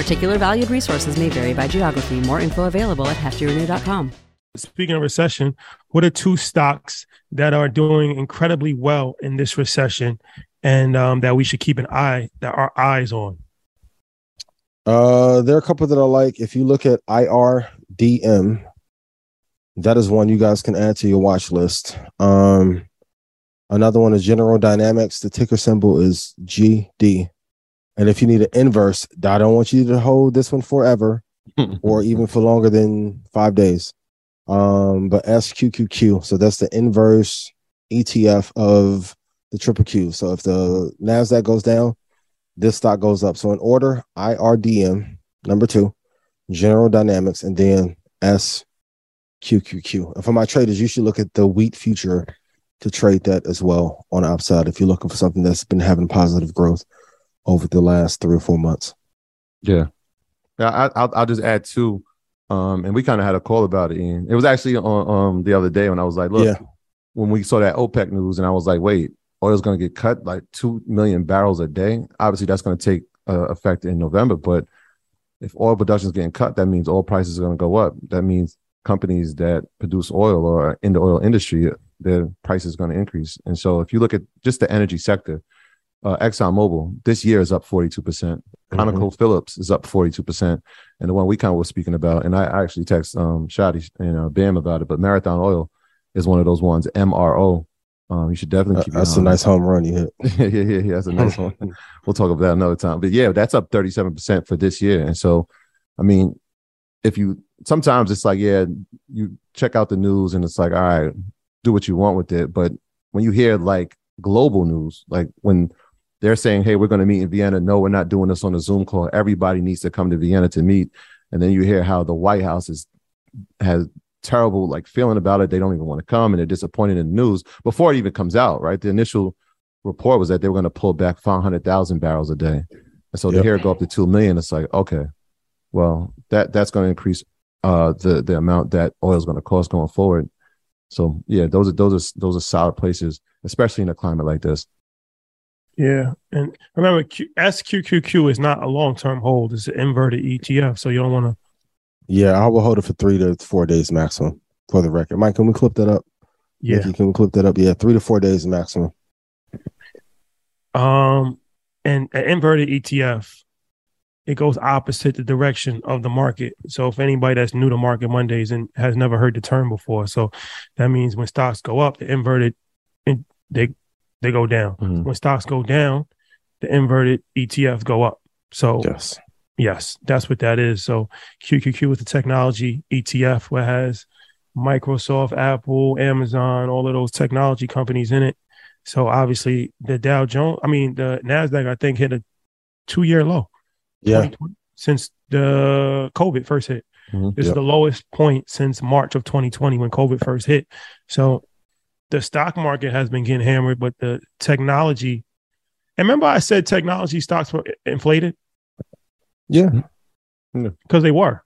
Particular valued resources may vary by geography. More info available at heftyrenew.com. Speaking of recession, what are two stocks that are doing incredibly well in this recession and um, that we should keep an eye, that our eyes on? Uh, there are a couple that I like. If you look at IRDM, that is one you guys can add to your watch list. Um, another one is General Dynamics. The ticker symbol is GD. And if you need an inverse, I don't want you to hold this one forever or even for longer than five days. Um, but SQQQ, so that's the inverse ETF of the triple Q. So if the NASDAQ goes down, this stock goes up. So in order, IRDM, number two, General Dynamics, and then SQQQ. And for my traders, you should look at the wheat future to trade that as well on the upside if you're looking for something that's been having positive growth over the last three or four months. Yeah. Yeah, I, will I'll just add two. Um, and we kind of had a call about it. And it was actually on um the other day when I was like, look, yeah. when we saw that OPEC news, and I was like, wait, oil's going to get cut like two million barrels a day. Obviously, that's going to take uh, effect in November. But if oil production is getting cut, that means oil prices are going to go up. That means companies that produce oil or in the oil industry, their price is going to increase. And so, if you look at just the energy sector, uh, ExxonMobil this year is up 42%. Mm-hmm. ConocoPhillips is up 42%. And the one we kind of were speaking about, and I, I actually text um, Shadi and uh, Bam about it, but Marathon Oil is one of those ones, MRO. Um, you should definitely keep uh, That's a nice home run you hit. yeah, yeah, yeah. That's a nice one. We'll talk about that another time. But yeah, that's up 37% for this year. And so, I mean, if you sometimes it's like, yeah, you check out the news and it's like, all right, do what you want with it. But when you hear like global news, like when they're saying, hey, we're going to meet in Vienna. No, we're not doing this on a Zoom call. Everybody needs to come to Vienna to meet. And then you hear how the White House is has terrible like feeling about it. They don't even want to come and they're disappointed in the news before it even comes out, right? The initial report was that they were going to pull back 500,000 barrels a day. And so yep. to hear it go up to 2 million, it's like, okay, well, that that's going to increase uh, the the amount that oil is going to cost going forward. So yeah, those are those are those are solid places, especially in a climate like this. Yeah, and remember, Q- SQQQ is not a long term hold; it's an inverted ETF, so you don't want to. Yeah, I will hold it for three to four days maximum. For the record, Mike, can we clip that up? Yeah, can we clip that up? Yeah, three to four days maximum. Um, and an inverted ETF it goes opposite the direction of the market. So if anybody that's new to Market Mondays and has never heard the term before, so that means when stocks go up, the inverted and they they go down. Mhm. When stocks go down, the inverted ETFs go up. So Yes. Yes, that's what that is. So QQQ is the technology ETF where has Microsoft, Apple, Amazon, all of those technology companies in it. So obviously the Dow Jones, I mean the Nasdaq, I think hit a two-year low Yeah. since the COVID first hit. Mhm. This is the lowest point since March of 2020 when COVID first hit. So the stock market has been getting hammered, but the technology. And remember, I said technology stocks were inflated Yeah. because they were.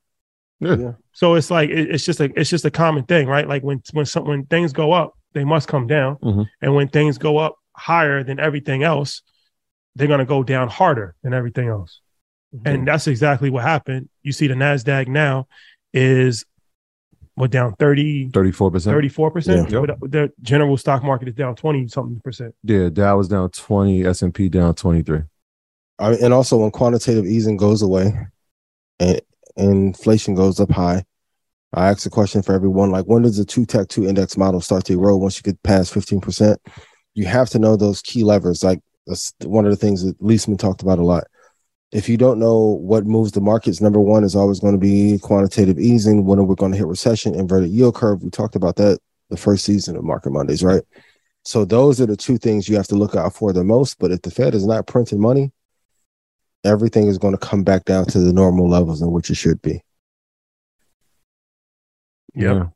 Yeah. Yeah. So it's like it- it's just a it's just a common thing, right? Like when when some when things go up, they must come down, Mhm. and when things go up higher than everything else, they're gonna go down harder than everything else. And that's exactly what happened. You see, the Nasdaq now is what down 30, 34%. 34 percent. Yeah. The general stock market is down twenty something percent. Yeah, Dow was down 20, S&P down 23. I mean, and also when quantitative easing goes away and inflation goes up high, I asked a question for everyone like, when does the two tech two index model start to erode once you get past 15%? You have to know those key levers. Like, that's one of the things that Leisman talked about a lot. If you don't know what moves the markets, number one is always going to be quantitative easing. When we're going to hit recession, inverted yield curve. We talked about that the first season of Market Mondays, right? So those are the two things you have to look out for the most. But if the Fed is not printing money, everything is going to come back down to the normal levels in which it should be. Yep.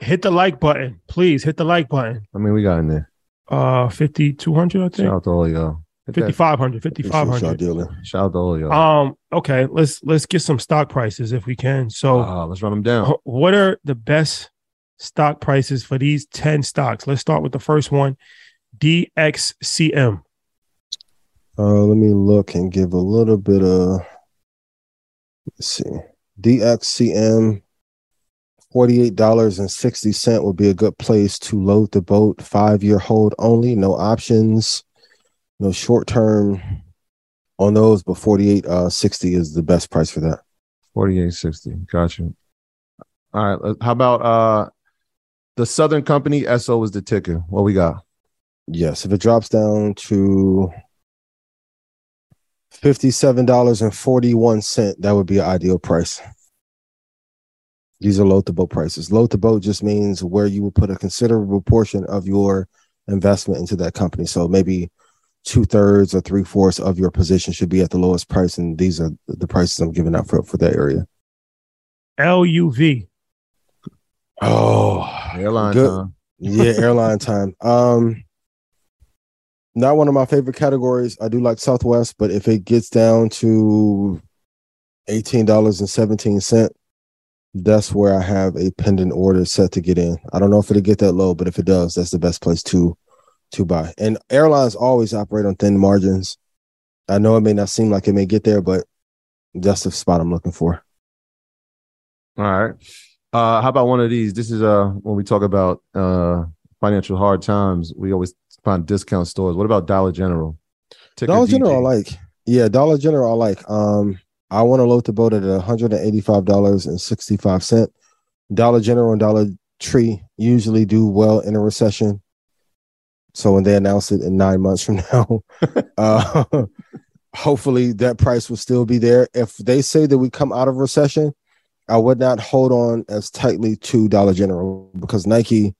Hit the like button, please. Hit the like button. I mean, we got in there. Uh, fifty two hundred, I think. Shout think. out to all y'all. Hit that- Fifty five hundred, fifty Appreciate five y'all hundred. dealing. Shout out to all y'all. Um. Okay. Let's let's get some stock prices if we can. So, Ah, let's run them down. what are the best stock prices for these ten stocks? Let's start with the first one, DXCM. Uh, let me look and give a little bit of. Let's see. DXCM, forty-eight dollars and sixty cent would be a good place to load the boat. Five-year hold only, no options, no short-term on those. But forty-eight uh sixty is the best price for that. 4860. Got you. All right. How about uh the Southern Company? SO is the ticker. What we got? Yes, if it drops down to fifty-seven dollars and forty-one cent, that would be an ideal price. These are load to boat prices. Load to boat just means where you will put a considerable portion of your investment into that company. So maybe two thirds or three fourths of your position should be at the lowest price, and these are the prices I'm giving out for for that area. LUV. Oh, Airline Good. time. yeah, airline time. Um, not one of my favorite categories. I do like Southwest, but if it gets down to eighteen dollars and seventeen cent, that's where I have a pending order set to get in. I don't know if it'll get that low, but if it does, that's the best place to to buy. And airlines always operate on thin margins. I know it may not seem like it may get there, but that's the spot I'm looking for. All right. Uh, how about one of these? This is uh when we talk about uh financial hard times, we always find discount stores. What about Dollar General? Ticker Dollar DG. General, I like. Yeah, Dollar General, I like. Um, I want to load the boat at one hundred and eighty-five dollars and sixty-five cent. Dollar General and Dollar Tree usually do well in a recession. So when they announce it in nine months from now, uh, hopefully that price will still be there. If they say that we come out of recession, I would not hold on as tightly to Dollar General because Nike,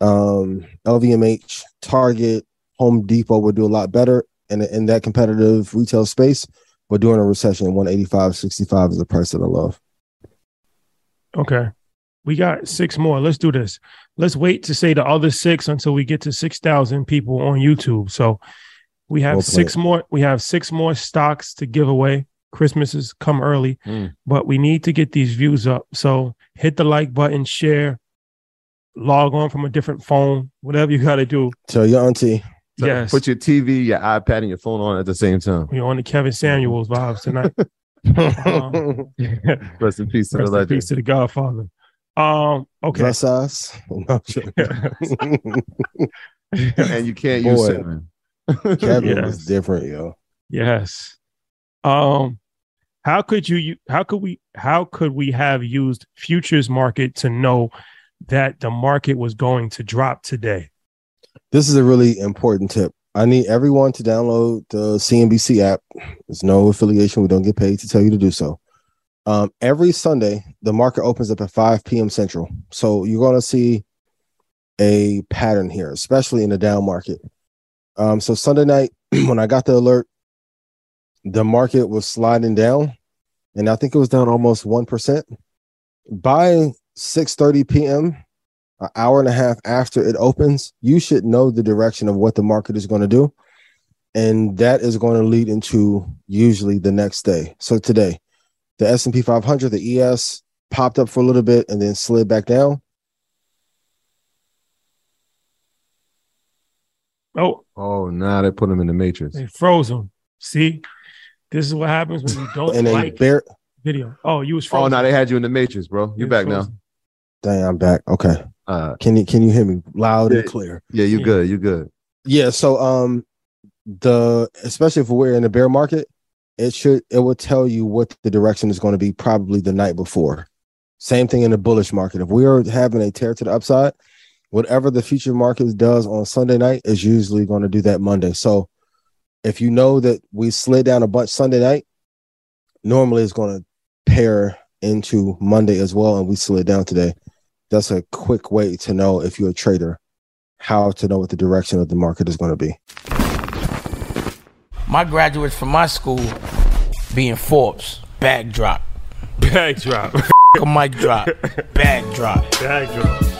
um, LVMH, Target, Home Depot would do a lot better in in that competitive retail space. But during a recession, 185, 65 is the price that I love. Okay. We got six more. Let's do this. Let's wait to say the other six until we get to 6,000 people on YouTube. So we have Well six more. We have six more stocks to give away. Christmas has come early, Mm. but we need to get these views up. So hit the like button, share, log on from a different phone, whatever you got to do. Tell your auntie. So yes. Put your TV, your iPad, and your phone on at the same time. We're on the Kevin Samuels vibes tonight. Um, Rest in peace to the Rest in legend. peace to the Godfather. Um, okay. Dress us. No, I'm joking. and you can't use Boy. cinnamon. Kevin Yes. was different, yo. Yes. Um, how could you how could we how could we have used futures market to know that the market was going to drop today? This is a really important tip. I need everyone to download the CNBC app. There's no affiliation. We don't get paid to tell you to do so. Um, every Sunday, the market opens up at 5 p.m. Central. So you're going to see a pattern here, especially in the down market. Um, so Sunday night, when I got the alert, the market was sliding down, and I think it was down almost one percent. By 6:30 p.m., an hour and a half after it opens, you should know the direction of what the market is going to do, and that is going to lead into usually the next day. So today, the S&P 500, the ES popped up for a little bit and then slid back down. Oh, Oh, now they put him in the matrix. they froze him. See, this is what happens when you don't and then like bear. video. Oh, you was Oh, frozen. now they had you in the matrix, bro. You was back now. frozen. Dang, I'm back. Okay. Uh, Can you can you hear me loud and clear? yeah, you Yeah. good. You good. Yeah. So um, the especially if we're in the bear market, it should it will tell you what the direction is going to be probably the night before. Same thing in the bullish market. If we are having a tear to the upside, whatever the future market does on Sunday night is usually going to do that Monday. So if you know that we slid down a bunch Sunday night, normally it's going to pair into Monday as well, and we slid down today. That's a quick way to know if you're a trader how to know what the direction of the market is going to be. My graduates from my school being Forbes, bag drop. Bag drop. A mic drop, bag drop. Bag drop.